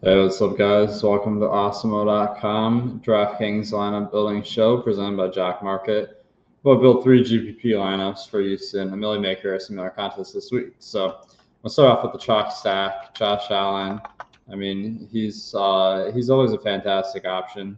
Hey, what's up, guys? Welcome to Awesemo.com DraftKings lineup building show presented by Jock Market. We'll build three GPP lineups for use in a Milly Maker or similar contest this week. So we'll start off with the chalk stack. Josh Allen. I mean, he's uh, he's always a fantastic option,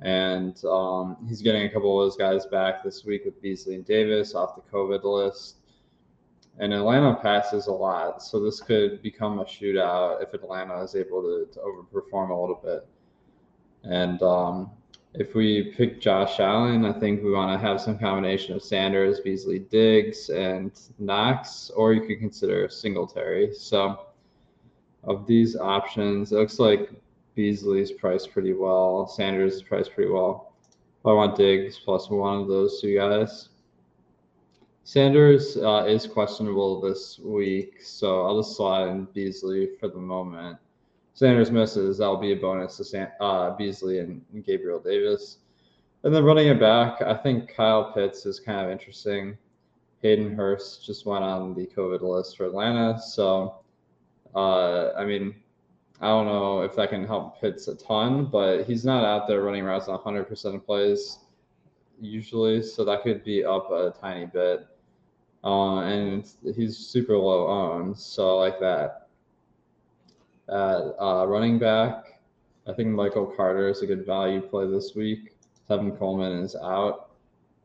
and um, he's getting a couple of those guys back this week with Beasley and Davis off the COVID list. And Atlanta passes a lot, so this could become a shootout if Atlanta is able to, to overperform a little bit. And um, if we pick Josh Allen, I think we want to have some combination of Sanders, Beasley, Diggs, and Knox, or you could consider Singletary. So, of these options, it looks like Beasley's priced pretty well. Sanders is priced pretty well. I want Diggs plus one of those two guys. Sanders uh, is questionable this week, so I'll just slide in Beasley for the moment. Sanders misses, that'll be a bonus to San- uh, Beasley and, Gabriel Davis. And then running it back, I think Kyle Pitts is kind of interesting. Hayden Hurst just went on the COVID list for Atlanta, so uh, I mean, I don't know if that can help Pitts a ton, but he's not out there running routes on 100% of plays usually, so that could be up a tiny bit. Uh, and he's super low owned, so I like that. At uh, running back, I think Michael Carter is a good value play this week. Tevin Coleman is out,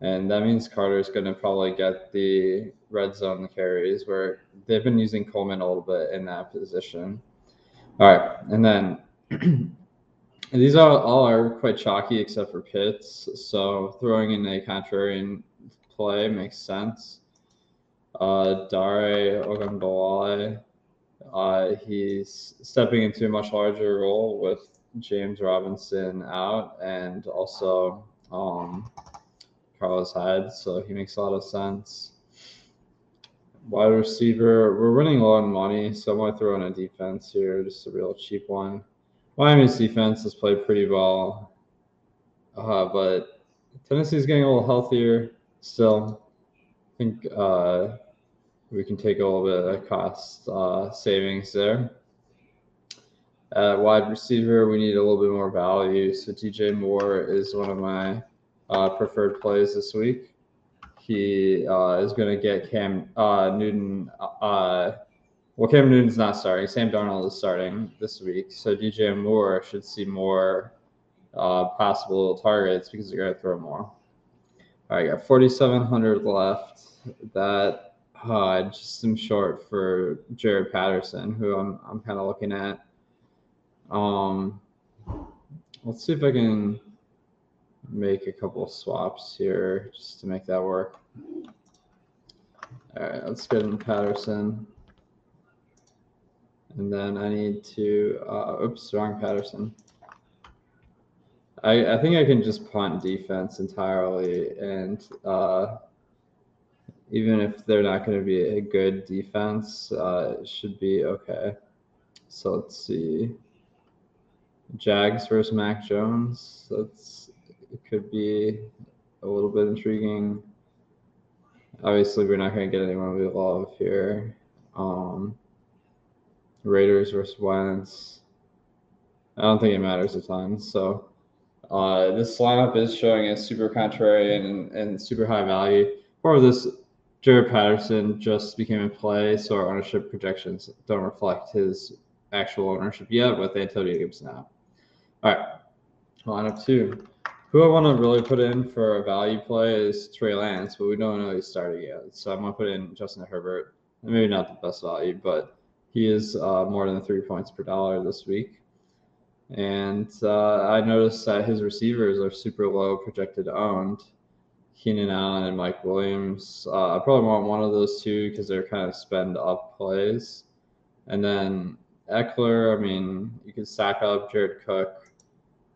and that means Carter is going to probably get the red zone carries where they've been using Coleman a little bit in that position. All right, and then these are all are quite chalky except for Pitts, so throwing in a contrarian play makes sense. Uh, Dare Ogunbowale, uh, he's stepping into a much larger role with James Robinson out and also um, Carlos Hyde, so he makes a lot of sense. Wide receiver, we're running low on money, so I'm going to throw in a defense here, just a real cheap one. Miami's defense has played pretty well, uh, but Tennessee's getting a little healthier still. I think uh, we can take a little bit of cost uh, savings there. At wide receiver, we need a little bit more value. So DJ Moore is one of my uh, preferred plays this week. He uh, is going to get Cam uh, Newton. Uh, well, Cam Newton's not starting. Sam Darnold is starting this week. So DJ Moore should see more uh, possible targets because they're going to throw more. All right, got 4,700 left. That just some short for Jaret Patterson, who I'm I'm kind of looking at. Um, let's see if I can make a couple swaps here just to make that work. All right, let's get in Patterson. And then I need to, uh, oops, wrong Patterson. I, I think I can just punt defense entirely and uh, even if they're not going to be a good defense, uh, should be okay. So let's see. Jags versus Mac Jones. That's it could be a little bit intriguing. Obviously, we're not going to get anyone we love here. Um, Raiders versus Wentz. I don't think it matters a ton. So uh, this lineup is showing a super contrarian and, and super high value. For this Jaret Patterson just became in play, so our ownership projections don't reflect his actual ownership yet with Antonio Gibson now. All right, lineup two. Who I want to really put in for a value play is Trey Lance, but we don't know he's starting yet. So I'm going to put in Justin Herbert. Maybe not the best value, but he is uh, more than three points per dollar this week. And uh, I noticed that his receivers are super low projected owned. Keenan Allen and Mike Williams. Uh, I probably want one of those two because they're kind of spend up plays. And then Ekeler, I mean, you could stack up Jared Cook.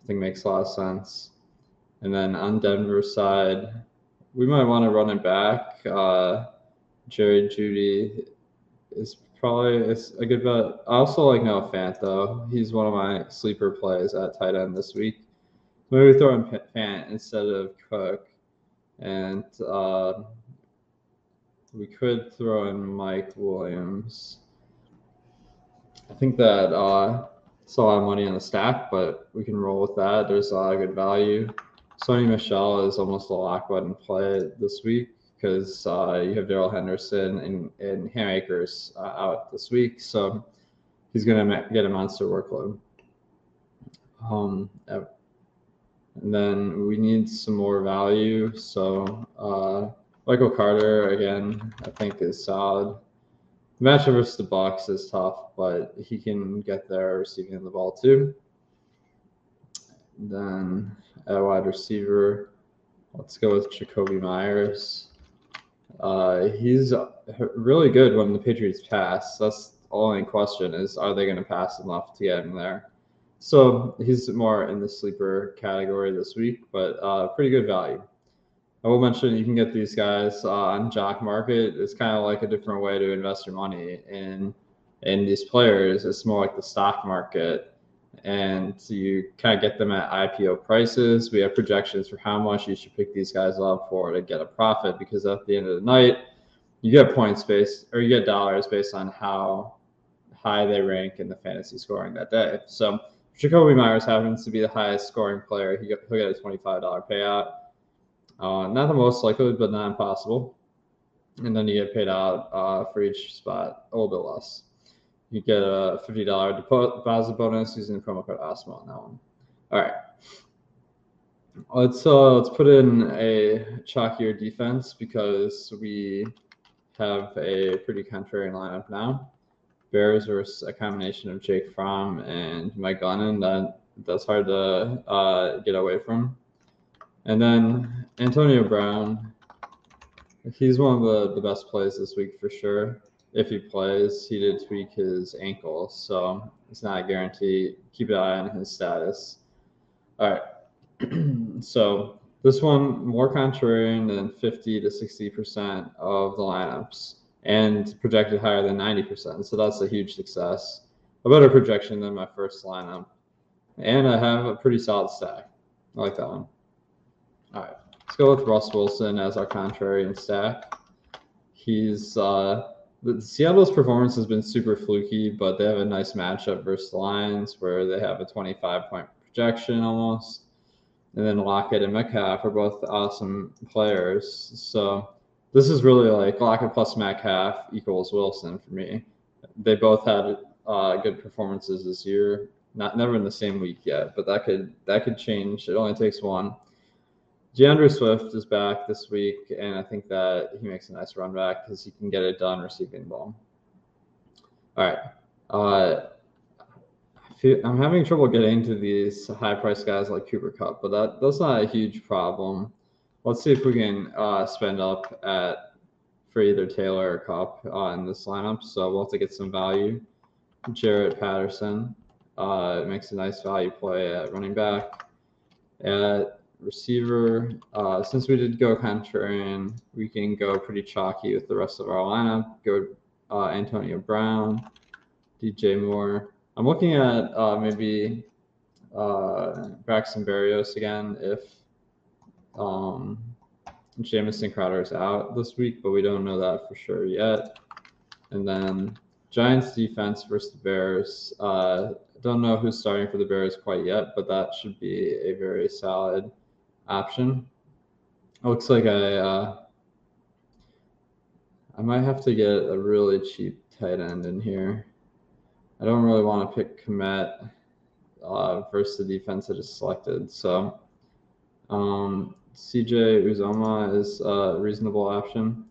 I think makes a lot of sense. And then on Denver's side, we might want to run it back. Uh, Jerry Jeudy is probably is a good bet. I also like Noah Fant though. He's one of my sleeper plays at tight end this week. Maybe throw in Fant instead of Cook and uh, we could throw in Mike Williams. I think that uh, It's a lot of money on the stack, but we can roll with that. There's a lot of good value. Sony Michel is almost a lock button play this week because uh, you have Darrell Henderson and, and Cam Akers uh, out this week. So he's going to get a monster workload. Um, and then we need some more value. So uh, Michael Carter, again, I think is solid. The matchup versus the Bucs is tough, but he can get there receiving the ball too. Then at wide receiver. Let's go with Jakobi Meyers. Uh, he's really good when the Patriots pass. That's the only question is are they going to pass enough to get him there? So he's more in the sleeper category this week, but uh, pretty good value. I will mention you can get these guys uh, on Jock Market. It's kind of like a different way to invest your money in in these players. It's more like the stock market and so you kind of get them at IPO prices. We have projections for how much you should pick these guys up for to get a profit because at the end of the night, you get points based or you get dollars based on how high they rank in the fantasy scoring that day. So Jakobi Meyers happens to be the highest scoring player. He he'll get a $25 payout. Uh, not the most likely, but not impossible. And then you get paid out uh, for each spot a little bit less you get a fifty dollar deposit bonus using the promo code AWESEMO on that one. All right. Let's uh let's put in a chalkier defense because we have a pretty contrarian lineup now. Bears versus a combination of Jake Fromm and Mike Glennon that that's hard to uh, get away from. And then Antonio Brown, he's one of the, the best plays this week for sure if he plays, he did tweak his ankle, so it's not a guarantee. Keep an eye on his status. All right. so this one more contrarian than 50 to 60% of the lineups and projected higher than 90%. So that's a huge success. A better projection than my first lineup. And I have a pretty solid stack. I like that one. All right. Let's go with Russ Wilson as our contrarian stack. He's uh, the Seattle's performance has been super fluky, but they have a nice matchup versus the Lions where they have a 25 point projection almost. And then Lockett and Metcalf are both awesome players. So this is really like Lockett plus Metcalf equals Wilson for me. They both had uh, good performances this year. Not never in the same week yet, but that could that could change. It only takes one. D'Andre Swift is back this week, and I think that he makes a nice run back because he can get it done receiving ball. All right. Uh, I'm having trouble getting to these high price guys like Cooper Kupp, but that that's not a huge problem. Let's see if we can uh, spend up at for either Taylor or Kupp uh, in this lineup. So we'll have to get some value. Jaret Patterson uh, makes a nice value play at running back. At receiver. Uh, since we did go contrarian, we can go pretty chalky with the rest of our lineup. Go uh, Antonio Brown, DJ Moore. I'm looking at uh, maybe uh, Braxton Berrios again if um, Jamison Crowder is out this week, but we don't know that for sure yet. And then Giants defense versus the Bears. Uh, don't know who's starting for the Bears quite yet, but that should be a very solid option. It looks like I uh, I might have to get a really cheap tight end in here. I don't really want to pick Kmet uh, versus the defense I just selected. So um, CJ Uzomah is a reasonable option.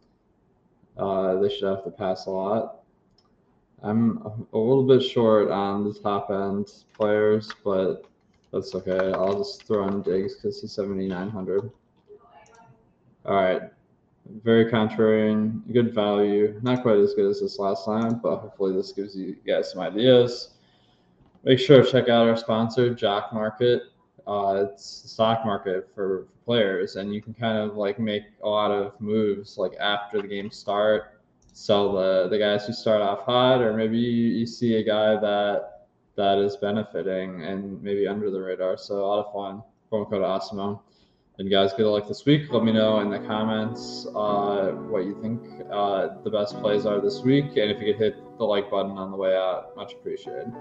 Uh, they should have to pass a lot. I'm a little bit short on the top end players, but that's okay. I'll just throw in Diggs because he's 7,900. All right. Very contrarian, good value. Not quite as good as this last time, but hopefully this gives you guys some ideas. Make sure to check out our sponsor, Jock Market. Uh, it's the stock market for for players, and you can kind of like make a lot of moves like after the game start, sell the the guys who start off hot, or maybe you, you see a guy that that is benefiting and maybe under the radar. So a lot of fun. Promo code Awesome. And guys, good luck this week. Let me know in the comments uh, what you think uh, the best plays are this week. And if you could hit the like button on the way out, much appreciated.